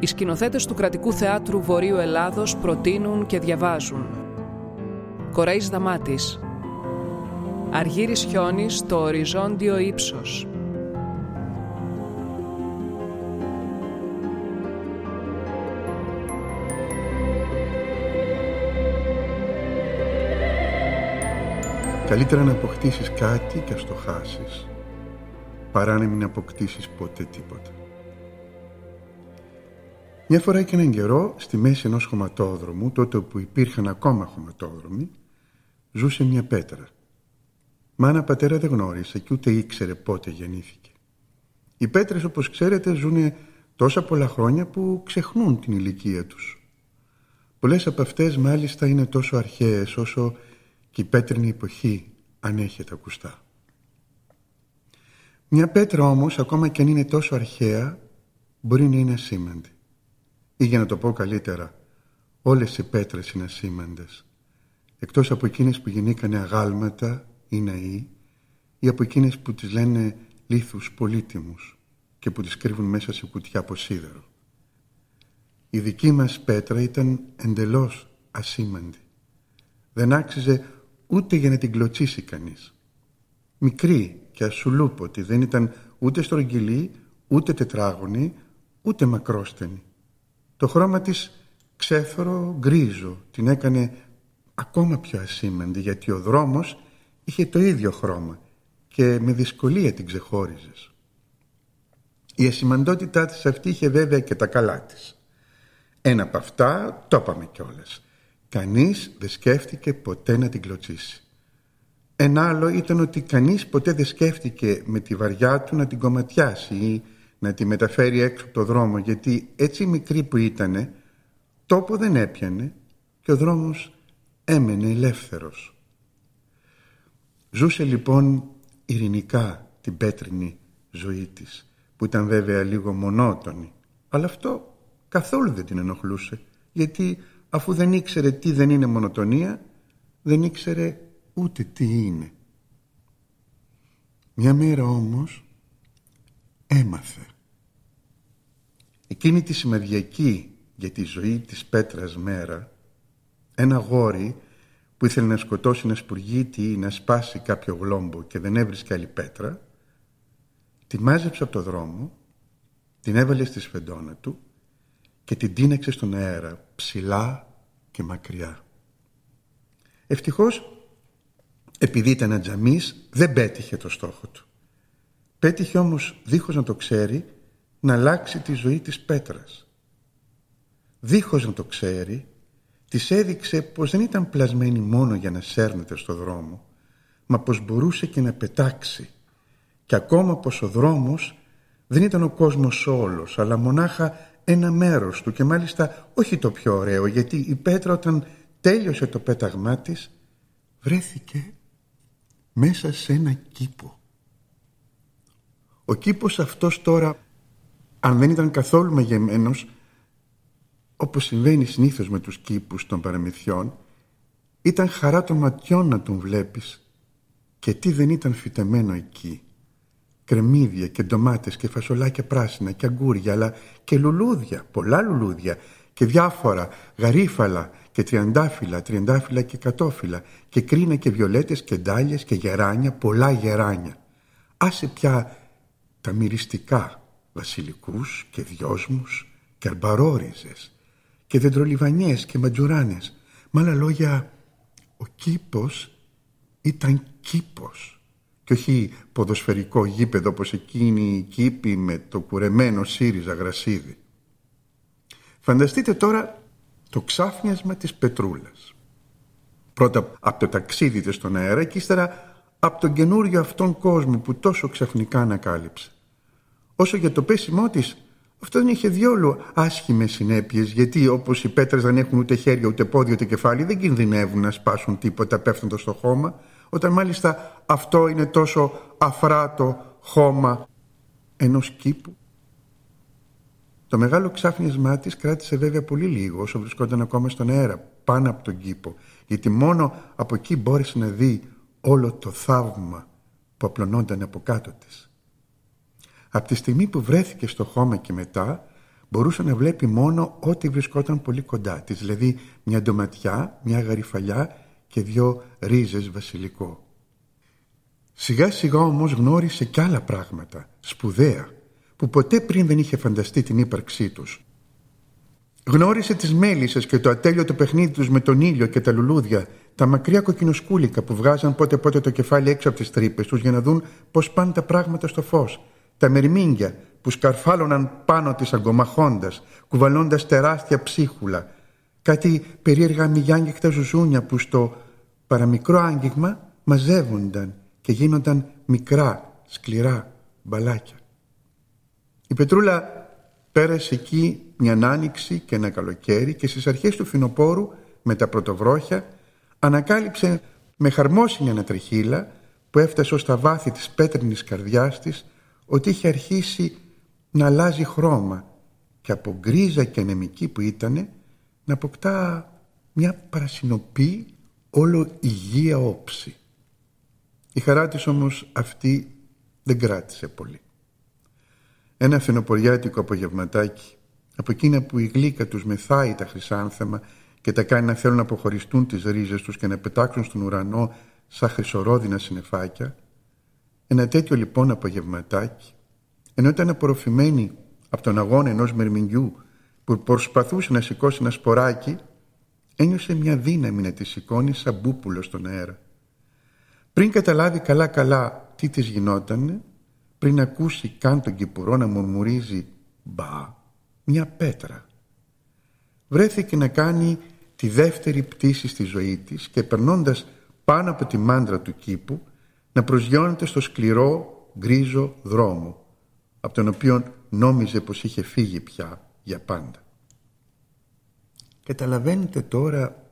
Οι σκηνοθέτες του Κρατικού Θεάτρου Βορείου Ελλάδος προτείνουν και διαβάζουν. Κοραής Δαμάτης. Αργύρης Χιόνης στο οριζόντιο ύψος. Καλύτερα να αποκτήσεις κάτι και ας το χάσεις, παρά να μην αποκτήσεις ποτέ τίποτα. Μια φορά και έναν καιρό, στη μέση ενός χωματόδρομου, τότε που υπήρχαν ακόμα χωματόδρομοι, ζούσε μια πέτρα. Μάνα πατέρα δεν γνώρισε και ούτε ήξερε πότε γεννήθηκε. Οι πέτρες, όπως ξέρετε, ζουν τόσα πολλά χρόνια που ξεχνούν την ηλικία τους. Πολλές από αυτές μάλιστα είναι τόσο αρχαίες όσο και η πέτρινη εποχή αν έχετε ακουστά. Μια πέτρα όμως, ακόμα και αν είναι τόσο αρχαία, μπορεί να είναι ασήμαντη. Ή για να το πω καλύτερα, όλες οι πέτρες είναι ασήμαντες. Εκτός από εκείνες που γεννήκανε αγάλματα ή ναοί, ή από εκείνες που τις λένε λίθους πολύτιμους και που τις κρύβουν μέσα σε κουτιά από σίδερο. Η δική μας πέτρα ήταν εντελώς ασήμαντη. Δεν άξιζε ούτε για να την κλωτσίσει κανείς. Μικρή και ασουλούποτη, δεν ήταν ούτε στρογγυλή, ούτε τετράγωνη, ούτε μακρόστενη. Το χρώμα της ξέφωρο γκρίζο την έκανε ακόμα πιο ασήμαντη γιατί ο δρόμος είχε το ίδιο χρώμα και με δυσκολία την ξεχώριζες. Η ασημαντότητά της αυτή είχε βέβαια και τα καλά της. Ένα από αυτά το είπαμε κιόλας. Κανείς δεν σκέφτηκε ποτέ να την κλωτσίσει. Ένα άλλο ήταν ότι κανείς ποτέ δεν σκέφτηκε με τη βαριά του να την κομματιάσει ή να τη μεταφέρει έξω από το δρόμο γιατί έτσι μικρή που ήτανε τόπο δεν έπιανε και ο δρόμος έμενε ελεύθερος. Ζούσε λοιπόν ειρηνικά την πέτρινη ζωή της που ήταν βέβαια λίγο μονότονη αλλά αυτό καθόλου δεν την ενοχλούσε γιατί αφού δεν ήξερε τι δεν είναι μονοτονία, δεν ήξερε ούτε τι είναι. Μια μέρα όμως έμαθε. Εκείνη τη σημαδιακή για τη ζωή της Πέτρας μέρα, ένα γόρι που ήθελε να σκοτώσει ένα σπουργίτη ή να σπάσει κάποιο γλόμπο και δεν έβρισκε άλλη πέτρα, τη μάζεψε από το δρόμο, την έβαλε στη σφεντόνα του και την τίναξε στον αέρα ψηλά και μακριά. Ευτυχώς, επειδή ήταν ατζαμής, δεν πέτυχε το στόχο του. Πέτυχε όμως, δίχως να το ξέρει, να αλλάξει τη ζωή της πέτρας. Δίχως να το ξέρει, της έδειξε πως δεν ήταν πλασμένη μόνο για να σέρνεται στο δρόμο, μα πως μπορούσε και να πετάξει και ακόμα πως ο δρόμος δεν ήταν ο κόσμος όλος, αλλά μονάχα ένα μέρος του και μάλιστα όχι το πιο ωραίο γιατί η Πέτρα όταν τέλειωσε το πέταγμά της βρέθηκε μέσα σε ένα κήπο. Ο κήπος αυτός τώρα αν δεν ήταν καθόλου μαγεμένος όπως συμβαίνει συνήθως με τους κήπους των παραμυθιών ήταν χαρά των ματιών να τον βλέπεις και τι δεν ήταν φυτεμένο εκεί κρεμμύδια και ντομάτες και φασολάκια πράσινα και αγκούρια αλλά και λουλούδια, πολλά λουλούδια και διάφορα γαρίφαλα και τριαντάφυλλα, τριαντάφυλλα και κατόφυλλα και κρίνα και βιολέτες και ντάλιες και γεράνια, πολλά γεράνια. Άσε πια τα μυριστικά βασιλικούς και δυόσμους και αρμπαρόριζες και δεντρολιβανιές και ματζουράνες. Με άλλα λόγια, ο κήπος ήταν κήπος και όχι ποδοσφαιρικό γήπεδο όπως εκείνη η κήπη με το κουρεμένο ΣΥΡΙΖΑ γρασίδι. Φανταστείτε τώρα το ξάφνιασμα της Πετρούλας. Πρώτα από το ταξίδι της στον αέρα και ύστερα από τον καινούριο αυτόν κόσμο που τόσο ξαφνικά ανακάλυψε. Όσο για το πέσιμό της, αυτό δεν είχε διόλου άσχημες συνέπειες γιατί όπως οι πέτρες δεν έχουν ούτε χέρια ούτε πόδια ούτε κεφάλι δεν κινδυνεύουν να σπάσουν τίποτα πέφτοντας στο χώμα όταν μάλιστα αυτό είναι τόσο αφράτο χώμα ενός κήπου. Το μεγάλο ξάφνισμά της κράτησε βέβαια πολύ λίγο όσο βρισκόταν ακόμα στον αέρα πάνω από τον κήπο γιατί μόνο από εκεί μπόρεσε να δει όλο το θαύμα που απλωνόταν από κάτω της. Από τη στιγμή που βρέθηκε στο χώμα και μετά μπορούσε να βλέπει μόνο ό,τι βρισκόταν πολύ κοντά της, δηλαδή μια ντοματιά, μια γαριφαλιά και δυο ρίζες βασιλικό. Σιγά σιγά όμως γνώρισε κι άλλα πράγματα, σπουδαία, που ποτέ πριν δεν είχε φανταστεί την ύπαρξή τους. Γνώρισε τις μέλισσες και το ατέλειωτο παιχνίδι τους με τον ήλιο και τα λουλούδια, τα μακριά κοκκινοσκούλικα που βγάζαν πότε πότε το κεφάλι έξω από τις τρύπες τους για να δουν πώς πάνε τα πράγματα στο φως, τα μερμήγκια που σκαρφάλωναν πάνω της αγκομαχώντας, κουβαλώντας τεράστια ψίχουλα, κάτι περίεργα μηγιάνγκεκτα ζουζούνια που στο παραμικρό άγγιγμα μαζεύονταν και γίνονταν μικρά, σκληρά μπαλάκια. Η Πετρούλα πέρασε εκεί μια άνοιξη και ένα καλοκαίρι και στις αρχές του φινοπόρου με τα πρωτοβρόχια ανακάλυψε με χαρμόσυνη ανατριχίλα που έφτασε ως τα βάθη της πέτρινης καρδιάς της ότι είχε αρχίσει να αλλάζει χρώμα και από γκρίζα και ανεμική που ήτανε να αποκτά μια παρασυνοπή όλο υγεία όψη. Η χαρά της όμως αυτή δεν κράτησε πολύ. Ένα φαινοποριάτικο απογευματάκι από εκείνα που η γλύκα τους μεθάει τα χρυσάνθεμα και τα κάνει να θέλουν να αποχωριστούν τις ρίζες τους και να πετάξουν στον ουρανό σαν χρυσορόδινα συννεφάκια. Ένα τέτοιο λοιπόν απογευματάκι, ενώ ήταν απορροφημένη από τον αγώνα ενός μερμηνιού που προσπαθούσε να σηκώσει ένα σποράκι, ένιωσε μια δύναμη να τη σηκώνει σαν μπούπουλο στον αέρα. Πριν καταλάβει καλά-καλά τι της γινότανε, πριν ακούσει καν τον κυπουρό να μουρμουρίζει «Μπα, μια πέτρα». Βρέθηκε να κάνει τη δεύτερη πτήση στη ζωή της και περνώντας πάνω από τη μάντρα του κήπου να προσγειώνεται στο σκληρό γκρίζο δρόμο από τον οποίο νόμιζε πως είχε φύγει πια για πάντα. Καταλαβαίνετε τώρα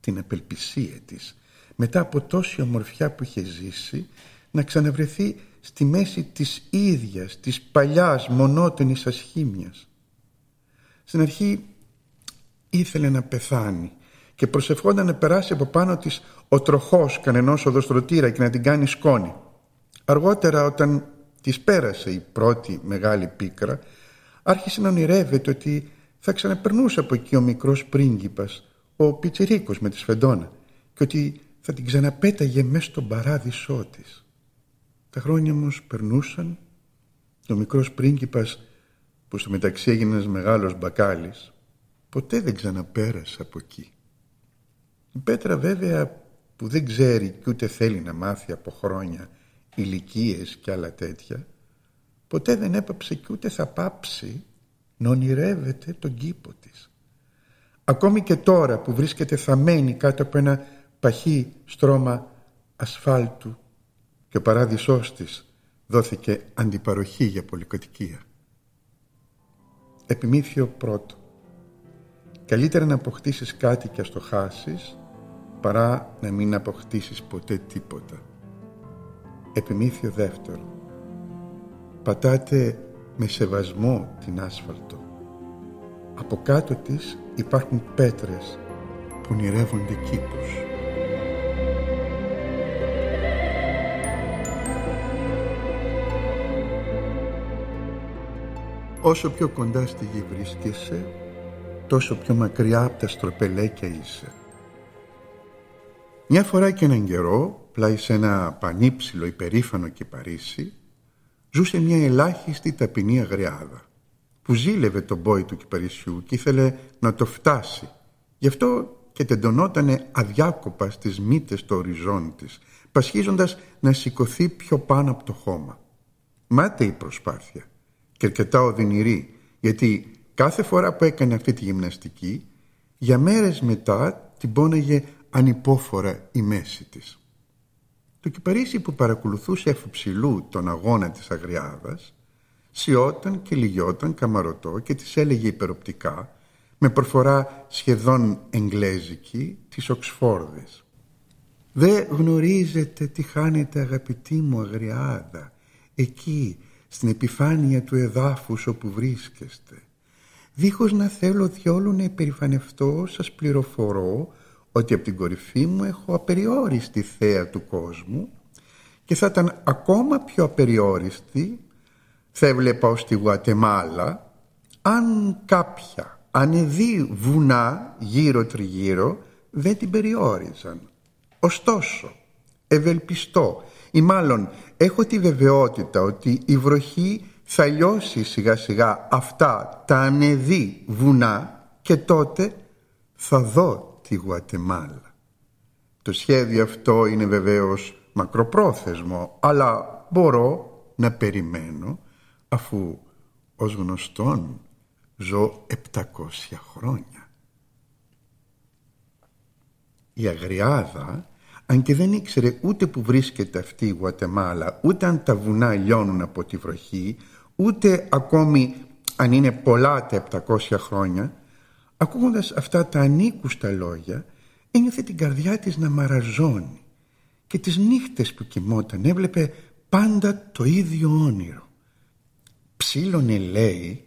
την απελπισία της μετά από τόση ομορφιά που είχε ζήσει να ξαναβρεθεί στη μέση της ίδιας, της παλιάς μονότονης ασχήμιας. Στην αρχή ήθελε να πεθάνει και προσευχόταν να περάσει από πάνω της ο τροχός κανενός οδοστρωτήρα και να την κάνει σκόνη. Αργότερα όταν της πέρασε η πρώτη μεγάλη πίκρα άρχισε να ονειρεύεται ότι θα ξαναπερνούσε από εκεί ο μικρός πρίγκιπας, ο πιτσιρίκος με τη σφεντόνα και ότι θα την ξαναπέταγε μέσα στον παράδεισό της. Τα χρόνια όμως περνούσαν και ο μικρός πρίγκιπας που στο μεταξύ έγινε ένας μεγάλος μπακάλης ποτέ δεν ξαναπέρασε από εκεί. Η Πέτρα βέβαια που δεν ξέρει και ούτε θέλει να μάθει από χρόνια ηλικίες και άλλα τέτοια ποτέ δεν έπαψε και ούτε θα πάψει να ονειρεύεται τον κήπο της. Ακόμη και τώρα που βρίσκεται θαμένη κάτω από ένα παχύ στρώμα ασφάλτου και ο παράδεισός της δόθηκε αντιπαροχή για πολυκατοικία. Επιμήθειο πρώτο. Καλύτερα να αποκτήσεις κάτι και ας το χάσεις παρά να μην αποκτήσεις ποτέ τίποτα. Επιμήθειο δεύτερο. Πατάτε με σεβασμό την άσφαλτο. Από κάτω της υπάρχουν πέτρες που ονειρεύονται κήπους. Όσο πιο κοντά στη γη βρίσκεσαι, τόσο πιο μακριά από τα στροπελέκια είσαι. Μια φορά και έναν καιρό, πλάι σε ένα πανύψηλο υπερήφανο κυπαρίσι, ζούσε μια ελάχιστη ταπεινή αγριάδα, που ζήλευε τον πόη του κυπαρισιού και ήθελε να το φτάσει. Γι' αυτό και τεντωνότανε αδιάκοπα στις μύτες του οριζόντη της, πασχίζοντας να σηκωθεί πιο πάνω από το χώμα. Μάται η προσπάθεια και αρκετά οδυνηρή, γιατί κάθε φορά που έκανε αυτή τη γυμναστική, για μέρες μετά την πόναγε ανυπόφορα η μέση της. Το κυπαρίσι που παρακολουθούσε ψηλού τον αγώνα της αγριάδας, σιώταν και λυγιόταν καμαρωτό και της έλεγε υπεροπτικά, με προφορά σχεδόν εγγλέζικη, της Οξφόρδης. «Δε γνωρίζετε τι χάνετε αγαπητή μου αγριάδα, εκεί στην επιφάνεια του εδάφους όπου βρίσκεστε. Δίχως να θέλω διόλου να υπερηφανευτώ σας πληροφορώ ότι από την κορυφή μου έχω απεριόριστη θέα του κόσμου και θα ήταν ακόμα πιο απεριόριστη θα έβλεπα ως τη Γουατεμάλα αν κάποια ανεδεί βουνά γύρω τριγύρω δεν την περιόριζαν. Ωστόσο, ευελπιστώ ή μάλλον έχω τη βεβαιότητα ότι η βροχή θα λιώσει σιγά σιγά αυτά τα ανεδεί βουνά και τότε θα δω τη Γουατεμάλα. Το σχέδιο αυτό είναι βεβαίως μακροπρόθεσμο αλλά μπορώ να περιμένω αφού ως γνωστόν ζω 700 χρόνια. Η Αγριάδα, αν και δεν ήξερε ούτε που βρίσκεται αυτή η Γουατεμάλα, ούτε αν τα βουνά λιώνουν από τη βροχή, ούτε ακόμη αν είναι πολλά τα 700 χρόνια, ακούγοντας αυτά τα ανήκουστα λόγια, ένιωθε την καρδιά της να μαραζώνει και τις νύχτες που κοιμόταν έβλεπε πάντα το ίδιο όνειρο. Ψήλωνε λέει,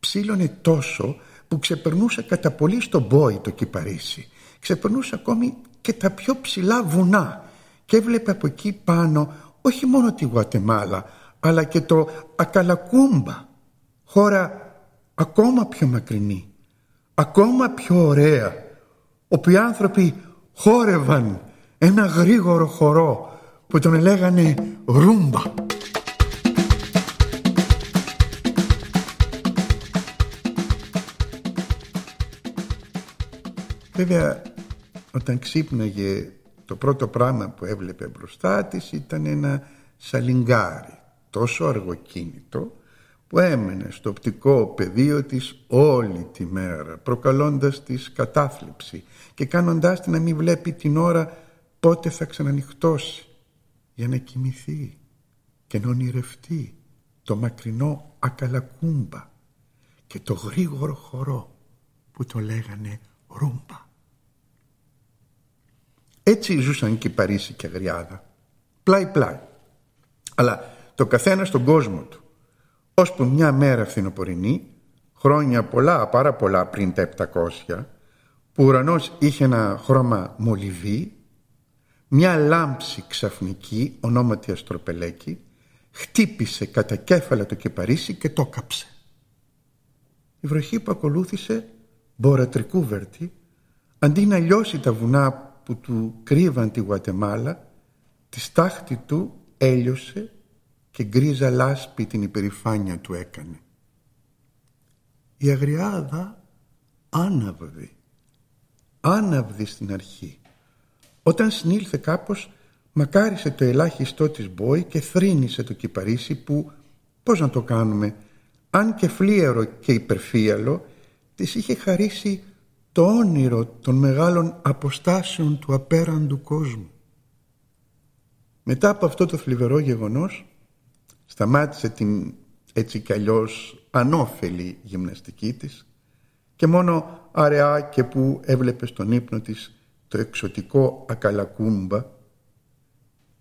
ψήλωνε τόσο που ξεπερνούσε κατά πολύ στον πόη το κυπαρίσι. Ξεπερνούσε ακόμη και τα πιο ψηλά βουνά και έβλεπε από εκεί πάνω όχι μόνο τη Γουατεμάλα αλλά και το Ακαλακούμπα, χώρα ακόμα πιο μακρινή, ακόμα πιο ωραία, όπου οι άνθρωποι χόρευαν ένα γρήγορο χορό που τον λέγανε Ρούμπα. Βέβαια, όταν ξύπναγε το πρώτο πράγμα που έβλεπε μπροστά της ήταν ένα σαλιγκάρι τόσο αργοκίνητο που έμενε στο οπτικό πεδίο της όλη τη μέρα προκαλώντας της κατάθλιψη και κάνοντάς την να μην βλέπει την ώρα πότε θα ξανανυχτώσει για να κοιμηθεί και να ονειρευτεί το μακρινό ακαλακούμπα και το γρήγορο χορό που το λέγανε ρούμπα. Έτσι ζούσαν και η Παρίσι και Αγριάδα, πλάι πλάι. Αλλά το καθένα στον κόσμο του. Ώσπου μια μέρα φθινοπορεινή, χρόνια πολλά, πάρα πολλά πριν τα 700, που ο ουρανός είχε ένα χρώμα μολυβί, μια λάμψη ξαφνική, ονόματι Αστροπελέκη, χτύπησε κατά κέφαλα το κεπαρίσι και το κάψε. Η βροχή που ακολούθησε, μπορατρικούβερτη, αντί να λιώσει τα βουνά που του κρύβαν τη Γουατεμάλα, τη στάχτη του έλειωσε και γκρίζα λάσπη την υπερηφάνεια του έκανε. Η αγριάδα άναυδη, άναυδη στην αρχή. Όταν συνήλθε κάπως μακάρισε το ελάχιστό της μπόη και θρύνησε το κυπαρίσι που, πώς να το κάνουμε, αν και φλίαρο και υπερφύαλο, της είχε χαρίσει το όνειρο των μεγάλων αποστάσεων του απέραντου κόσμου. Μετά από αυτό το θλιβερό γεγονός σταμάτησε την έτσι κι αλλιώς ανώφελη γυμναστική της και μόνο αραιά και που έβλεπε στον ύπνο της το εξωτικό ακαλακούμπα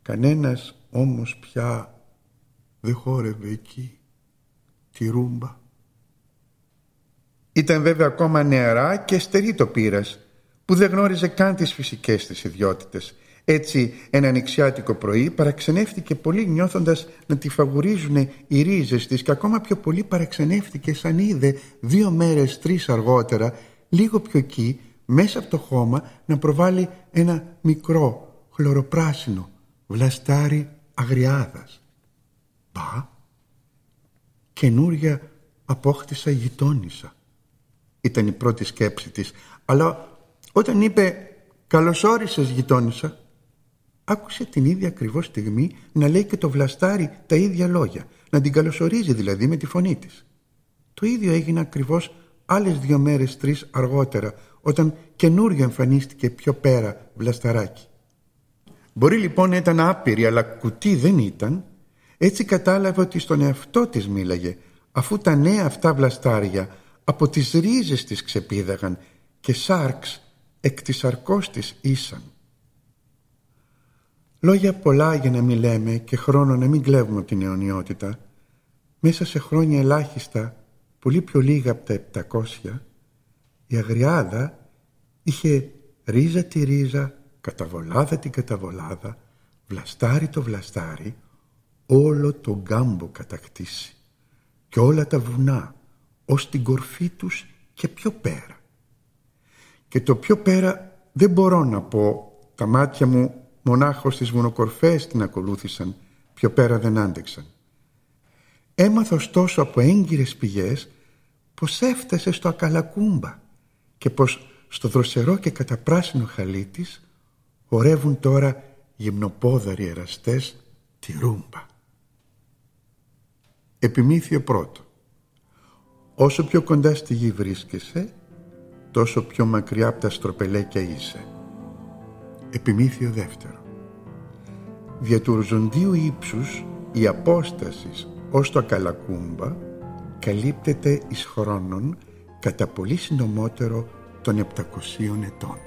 κανένας όμως πια δεν χόρευε εκεί τη ρούμπα. Ήταν βέβαια ακόμα νεαρά και στερή το πείρας που δεν γνώριζε καν τις φυσικές της ιδιότητες έτσι ένα νηξιάτικο πρωί παραξενεύτηκε πολύ νιώθοντας να τη φαγουρίζουν οι ρίζες της και ακόμα πιο πολύ παραξενεύτηκε σαν είδε δύο μέρες τρεις αργότερα λίγο πιο εκεί μέσα από το χώμα να προβάλλει ένα μικρό χλωροπράσινο βλαστάρι αγριάδας. Πα, καινούρια απόκτησα γειτόνισσα. Ήταν η πρώτη σκέψη της, αλλά όταν είπε «Καλώς όρισες γειτόνισσα», άκουσε την ίδια ακριβώς στιγμή να λέει και το βλαστάρι τα ίδια λόγια, να την καλωσορίζει δηλαδή με τη φωνή της. Το ίδιο έγινε ακριβώς άλλες δύο μέρες τρεις αργότερα, όταν καινούριο εμφανίστηκε πιο πέρα βλασταράκι. Μπορεί λοιπόν να ήταν άπειρη, αλλά κουτί δεν ήταν. Έτσι κατάλαβε ότι στον εαυτό της μίλαγε, αφού τα νέα αυτά βλαστάρια από τις ρίζες της ξεπίδαγαν και σάρξ εκ της αρκός της ήσαν. Λόγια πολλά για να μην λέμε και χρόνο να μην κλέβουμε την αιωνιότητα. Μέσα σε χρόνια ελάχιστα, πολύ πιο λίγα από τα 700, η αγριάδα είχε ρίζα τη ρίζα, καταβολάδα την καταβολάδα, βλαστάρι το βλαστάρι, όλο το γκάμπο κατακτήσει και όλα τα βουνά, ως την κορφή τους και πιο πέρα. Και το πιο πέρα δεν μπορώ να πω, τα μάτια μου μονάχος στις βουνοκορφές την ακολούθησαν, πιο πέρα δεν άντεξαν. Έμαθα ωστόσο από έγκυρες πηγές πως έφτασε στο Ακαλακούμπα και πως στο δροσερό και καταπράσινο χαλί της ορεύουν τώρα γυμνοπόδαροι εραστές τη ρούμπα. Επιμήθειο πρώτο. Όσο πιο κοντά στη γη βρίσκεσαι, τόσο πιο μακριά από τα στροπελέκια είσαι. Επιμήθειο δεύτερο. Δια του οριζοντίου ύψους η απόστασης ως το ακαλακούμπα καλύπτεται εις χρόνων κατά πολύ συντομότερο των 700 ετών.